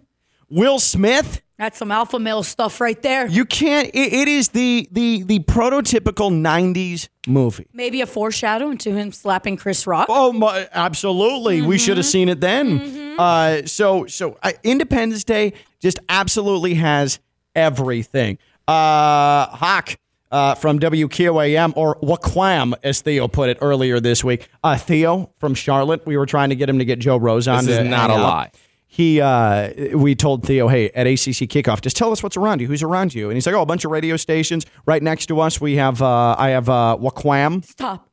Will Smith. That's some alpha male stuff right there. You can't. It, it is the the the prototypical '90s movie. Maybe a foreshadowing to him slapping Chris Rock. Oh, my, absolutely. We should have seen it then. Uh, so, so uh, Independence Day just absolutely has everything. Uh, Hawk uh, from WQAM or Waquam, as Theo put it earlier this week. Uh, Theo from Charlotte. We were trying to get him to get Joe Rose on. This is not a out. lie. He, uh, we told Theo, hey, at ACC kickoff, just tell us what's around you. Who's around you? And he's like, oh, a bunch of radio stations right next to us. We have, uh, I have uh, Waquam. Stop.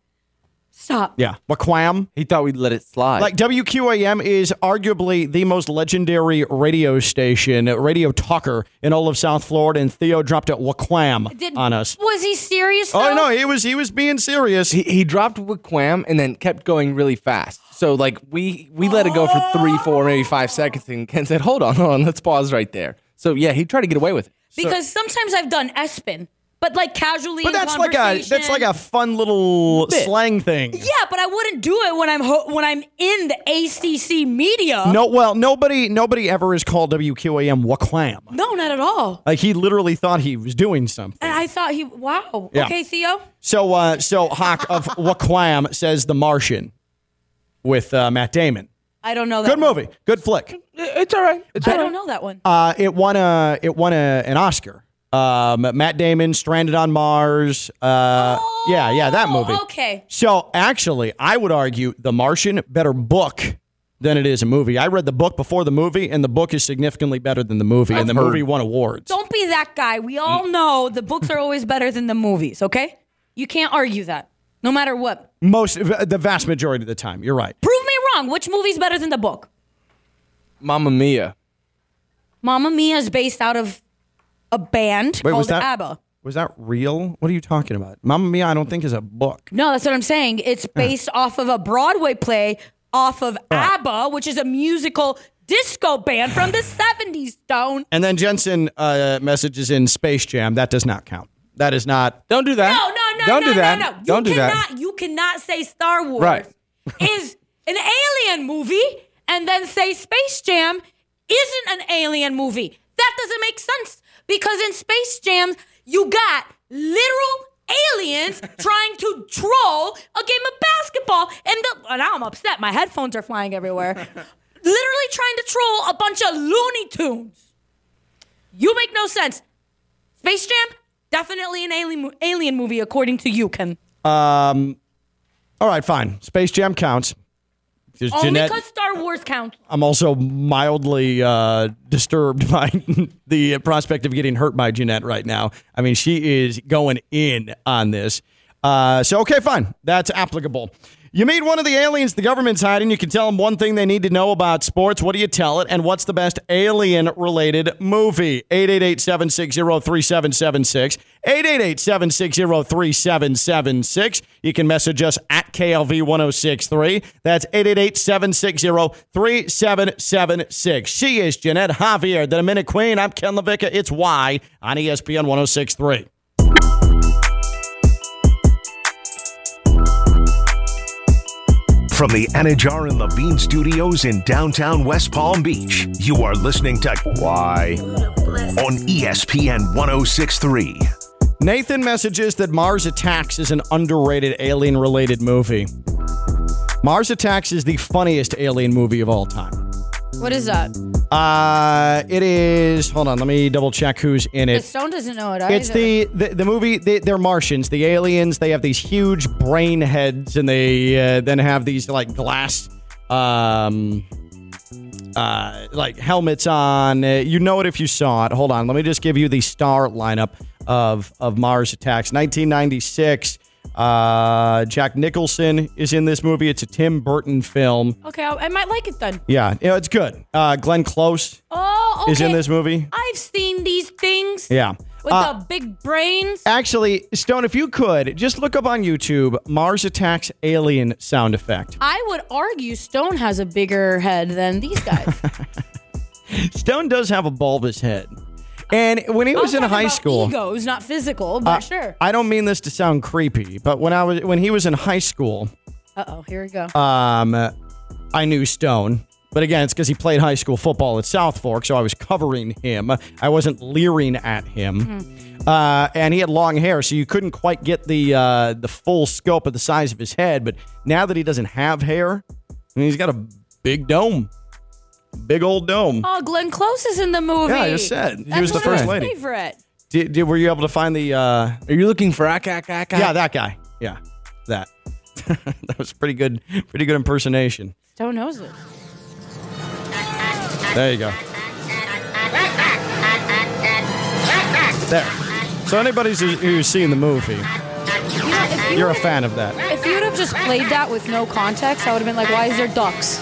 Stop. Yeah, Waquam. He thought we'd let it slide. Like WQAM is arguably the most legendary radio station, radio talker in all of South Florida, and Theo dropped it Waquam Did, on us. Was he serious? Oh no, he was he was being serious. he, he dropped Wickwam and then kept going really fast. So like we we let it go for three, four, maybe five seconds, and Ken said, "Hold on, hold on, let's pause right there." So yeah, he tried to get away with it. Because sometimes I've done Espin, but like casually. But in that's like a that's like a fun little slang thing. Yeah, but I wouldn't do it when I'm ho- when I'm in the ACC media. No, well, nobody nobody ever has called WQAM Waquam. no, not at all. Like he literally thought he was doing something. And I thought he. Wow. Yeah. Okay, Theo. So, uh, so Hawk of Waquam says The Martian with uh, Matt Damon. I don't know that. Good one. movie, good flick. It's all right. It's I all right. don't know that one. Uh, it won a it won a, an Oscar. Um, Matt Damon, Stranded on Mars. Uh, yeah, yeah, that movie. Oh, Okay. So actually, I would argue The Martian better book than it is a movie. I read the book before the movie, and the book is significantly better than the movie, and the heard. movie won awards. Don't be that guy. We all know the books are always better than the movies. Okay. You can't argue that, no matter what. Most, the vast majority of the time, you're right. Prove me wrong. Which movie's better than the book? Mamma Mia. Mamma Mia is based out of a band Wait, called was that ABBA. was that real? What are you talking about? Mamma Mia, I don't think is a book. No, that's what I'm saying. It's based off of a Broadway play off of ABBA, which is a musical disco band from the 70s, Stone. And then Jensen uh, messages in Space Jam. That does not count. That is not. Don't do that. No, no, no, Don't no, do that. no, no. You Don't do cannot, that. You cannot say Star Wars Right. is an alien movie and then say Space Jam isn't an alien movie. That doesn't make sense because in Space Jam, you got literal aliens trying to troll a game of basketball. And, the, and now I'm upset. My headphones are flying everywhere. Literally trying to troll a bunch of Looney Tunes. You make no sense. Space Jam, definitely an alien, alien movie, according to you, Ken. Um, all right, fine. Space Jam counts. There's Only Jeanette. because Star Wars counts. I'm also mildly uh, disturbed by the prospect of getting hurt by Jeanette right now. I mean, she is going in on this. Uh, so, okay, fine. That's applicable. You meet one of the aliens the government's hiding. You can tell them one thing they need to know about sports. What do you tell it? And what's the best alien related movie? 888 760 3776. 888 760 3776. You can message us at KLV 1063. That's 888 760 3776. She is Jeanette Javier, the Dominic Queen. I'm Ken LaVicka. It's Y on ESPN 1063. From the Anidjar and Levine Studios in downtown West Palm Beach, you are listening to Why on ESPN 1063. Nathan messages that Mars Attacks is an underrated alien related movie. Mars Attacks is the funniest alien movie of all time. What is that? Uh, it is. Hold on, let me double check who's in it. Stone doesn't know it. Either. It's the, the the movie. They, they're Martians. The aliens. They have these huge brain heads, and they uh, then have these like glass, um, uh, like helmets on. Uh, you know it if you saw it. Hold on. Let me just give you the star lineup of of Mars Attacks. 1996. Uh, Jack Nicholson is in this movie. It's a Tim Burton film. Okay, I, I might like it then. Yeah, you know, it's good. Uh, Glenn Close Oh, okay. is in this movie. I've seen these things. Yeah. With Uh, the big brains. Actually, Stone, if you could, just look up on YouTube Mars Attacks Alien sound effect. I would argue Stone has a bigger head than these guys. Stone does have a bulbous head. And when he was in high school, egos, not physical, but uh, sure. I don't mean this to sound creepy, but when I was when he was in high school, Uh oh, here we go. um, I knew Stone. But again, it's because he played high school football at South Fork, so I was covering him. I wasn't leering at him. Mm-hmm. Uh, and he had long hair, so you couldn't quite get the uh, the full scope of the size of his head. But now that he doesn't have hair, I mean, he's got a big dome, big old dome. oh, Glenn Close is in the movie. Yeah, I just said. He was the one of first my lady. favorite. Did, did, were you able to find the? Uh, Are you looking for Ak Ak Ak? Ak? yeah, that guy. Yeah, that. that was pretty good. Pretty good impersonation. Stone knows it. There you go. There. So anybody who's, who's seen the movie, If you, you're a fan of that. if you would have just played that with no context, I would have been like, why is there ducks?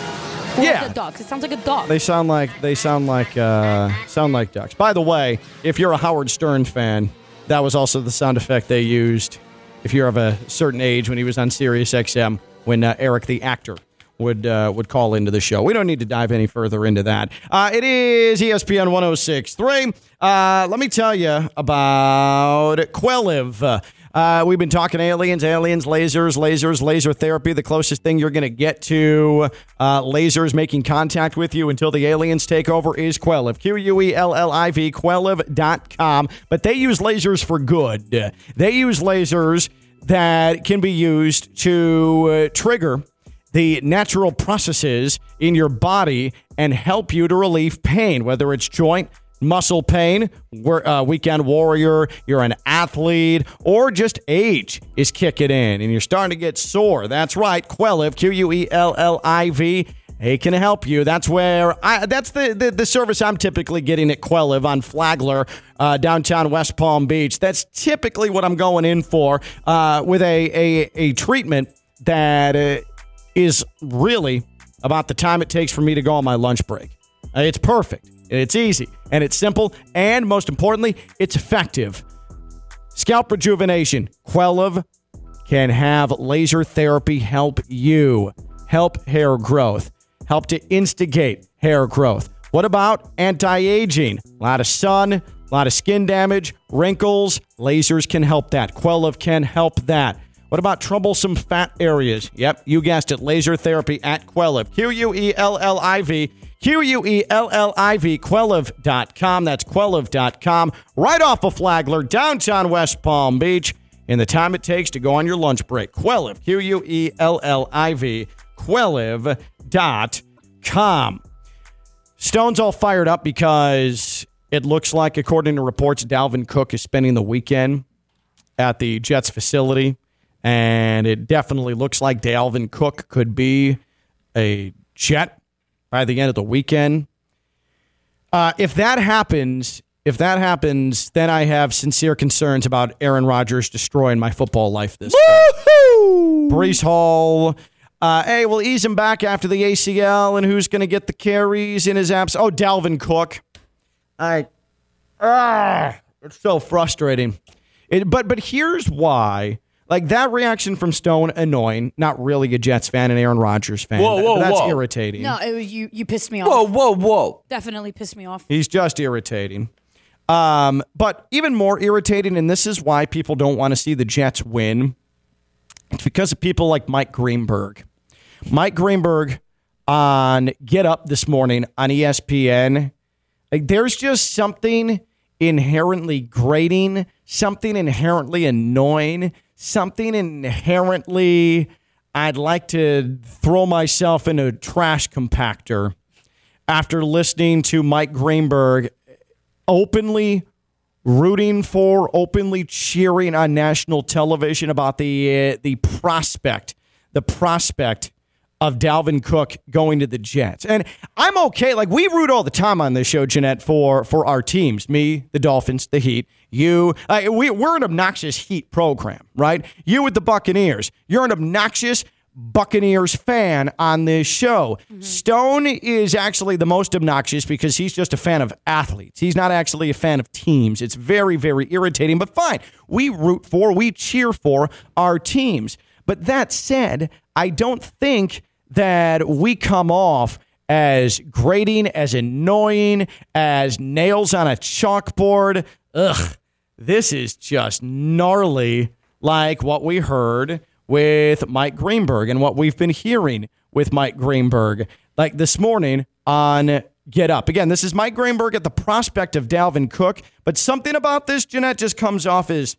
Are Yeah. the ducks? It sounds like a dog. They sound like they sound like uh, sound like ducks. By the way, if you're a Howard Stern fan, that was also the sound effect they used. If you're of a certain age, when he was on Sirius XM, when uh, Eric the actor would uh, would call into the show. We don't need to dive any further into that. Uh, it is ESPN 106.3. Uh, let me tell you about Quelliv. Uh, we've been talking aliens, aliens, lasers, lasers, laser therapy. The closest thing you're going to get to uh, lasers making contact with you until the aliens take over is Quelliv. Q U E L L I V, Quelliv.com. But they use lasers for good. They use lasers that can be used to uh, trigger the natural processes in your body and help you to relieve pain, whether it's joint, muscle pain, we're, uh, weekend warrior, you're an athlete, or just age is kicking in and you're starting to get sore. That's right, Quelliv, Q U E L L I V. They can help you. That's where I. That's the, the the service I'm typically getting at Quelliv on Flagler, uh, downtown West Palm Beach. That's typically what I'm going in for uh, with a a, a treatment that uh, is really about the time it takes for me to go on my lunch break. It's perfect. It's easy and it's simple, and most importantly, it's effective. Scalp rejuvenation. Quelliv can have laser therapy help you help hair growth, help to instigate hair growth. What about anti aging? A lot of sun, a lot of skin damage, wrinkles. Lasers can help that. Quelliv can help that. What about troublesome fat areas? Yep, you guessed it. Laser therapy at Quelliv. Q U E L L I V. Q U E L L I V. Quelliv.com. That's Quelliv.com. Right off of Flagler, downtown West Palm Beach. In the time it takes to go on your lunch break. Quelliv. Q U E L L I V. Quelliv.com. Stone's all fired up because it looks like, according to reports, Dalvin Cook is spending the weekend at the Jets facility. And it definitely looks like Dalvin Cook could be a Jet by the end of the weekend. Uh, if that happens, if that happens, then I have sincere concerns about Aaron Rodgers destroying my football life this Woohoo! Breece Hall. Uh, hey, we'll ease him back after the ACL, and who's going to get the carries in his abs? Oh, Dalvin Cook. I, ah, it's so frustrating. It, but but here's why. Like that reaction from Stone, annoying. Not really a Jets fan, and Aaron Rodgers fan. Whoa, whoa, That's whoa. irritating. No, it was you. You pissed me off. Whoa, whoa, whoa. Definitely pissed me off. He's just irritating. Um, but even more irritating, and this is why people don't want to see the Jets win. It's because of people like Mike Greenberg. Mike Greenberg on Get Up this morning on ESPN. Like, there's just something inherently grating, something inherently annoying, something inherently I'd like to throw myself in a trash compactor after listening to Mike Greenberg openly rooting for, openly cheering on national television about the uh, the prospect, the prospect of Dalvin Cook going to the Jets. And I'm okay. Like we root all the time on this show, Jeanette, for for our teams. Me, the Dolphins, the Heat. You, uh, we, we're an obnoxious Heat program, right? You with the Buccaneers. You're an obnoxious Buccaneers fan on this show. Stone is actually the most obnoxious because he's just a fan of athletes. He's not actually a fan of teams. It's very, very irritating, but fine. We root for, we cheer for our teams. But that said, I don't think that we come off as grating, as annoying, as nails on a chalkboard. Ugh, this is just gnarly like what we heard with Mike Greenberg and what we've been hearing with Mike Greenberg. Like this morning on Get Up. Again, this is Mike Greenberg at the prospect of Dalvin Cook, but something about this, Jeanette, just comes off as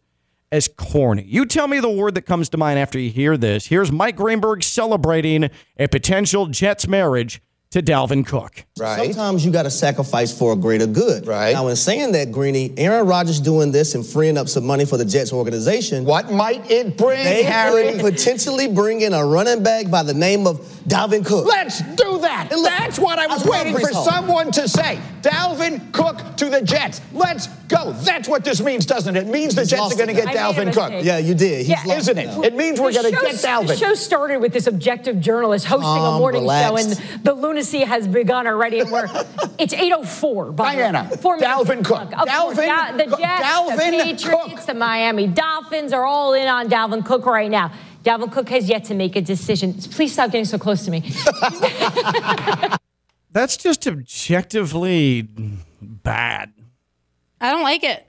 as corny. You tell me the word that comes to mind after you hear this. Here's Mike Greenberg celebrating a potential Jets marriage to Dalvin Cook. Right. Sometimes you got to sacrifice for a greater good. Right. Now, in saying that, Greeny, Aaron Rodgers doing this and freeing up some money for the Jets organization. What might it bring, They Harry? could potentially bring in a running back by the name of Dalvin Cook. Let's do that. And look, That's what I was I love waiting for Brees someone to say. Dalvin Cook to the Jets. Let's go. That's what this means, doesn't it? It means the He's Jets are going to get. I Dalvin Cook. Yeah, you did. He's Yeah. Isn't it? now. It means we're going to get Dalvin. The show started with this objective journalist hosting a Calm, morning show, relaxed. and the lunacy has begun already. And we're it's 8:04. by. Diana, Four minutes Dalvin to Cook. Of course, Dalvin Da- the Jets, Dalvin the Patriots, Cook. the Miami Dolphins are all in on Dalvin Cook right now. Dalvin Cook has yet to make a decision. Please stop getting so close to me. That's just objectively bad. I don't like it.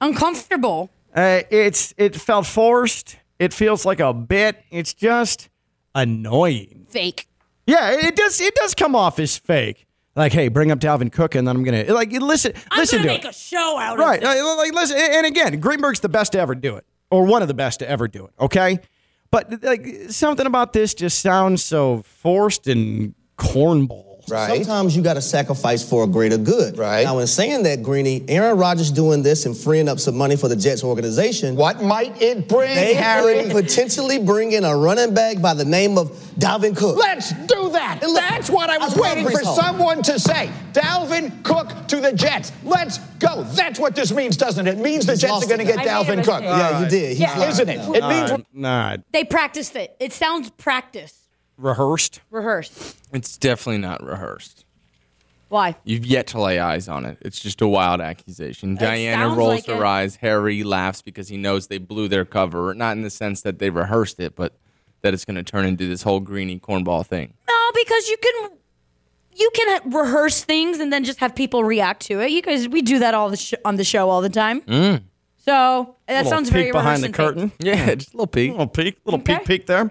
Uncomfortable. Uh, it's it felt forced. It feels like a bit. It's just annoying. Fake. Yeah, it does. It does come off as fake. Like, hey, bring up Dalvin Cook, and then I'm gonna like listen. I'm listen gonna to make it. a show out right. of it. Like, like, listen. And again, Greenberg's the best to ever do it, or one of the best to ever do it. Okay, but like something about this just sounds so forced and cornball. Right. Sometimes you got to sacrifice for a greater good. Right. Now, in saying that, Greeny, Aaron Rodgers doing this and freeing up some money for the Jets organization. What might it bring, They Harry? could potentially bring in a running back by the name of Dalvin Cook. Let's do that. And look, That's what I was I love waiting for someone to say. Dalvin Cook to the Jets. Let's go. That's what this means, doesn't it? It means the He's Jets are going to get. I Dalvin Cook. mistake. Yeah, you did. He's Yeah. Isn't it? now. It means nah, They practiced it. It sounds practice. Rehearsed. Rehearsed. It's definitely not rehearsed. Why? You've yet to lay eyes on it. It's just a wild accusation. Diana rolls like her it. eyes. Harry laughs because he knows they blew their cover. Not in the sense that they rehearsed it, but that it's going to turn into this whole greeny cornball thing. No, because you can you can rehearse things and then just have people react to it. You guys, we do that all the sh- on the show all the time. Mm. So that Little sounds peek very behind the rehearsed and curtain. Yeah, just a little peek. a Little peek, little Okay. peek, peek there.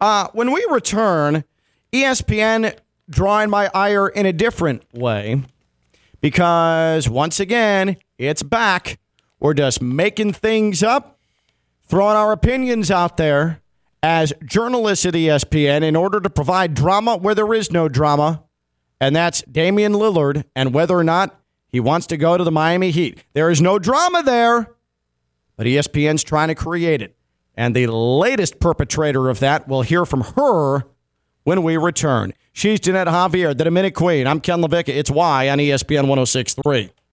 Uh, when we return, ESPN drawing my ire in a different way because once again, it's back. We're just making things up, throwing our opinions out there as journalists at ESPN in order to provide drama where there is no drama. And that's Damian Lillard and whether or not he wants to go to the Miami Heat. There is no drama there but ESPN's trying to create it. And the latest perpetrator of that, we'll hear from her when we return. She's Jeanette Javier, the Dominic Queen. I'm Ken LaVicka. It's Y on ESPN 1063.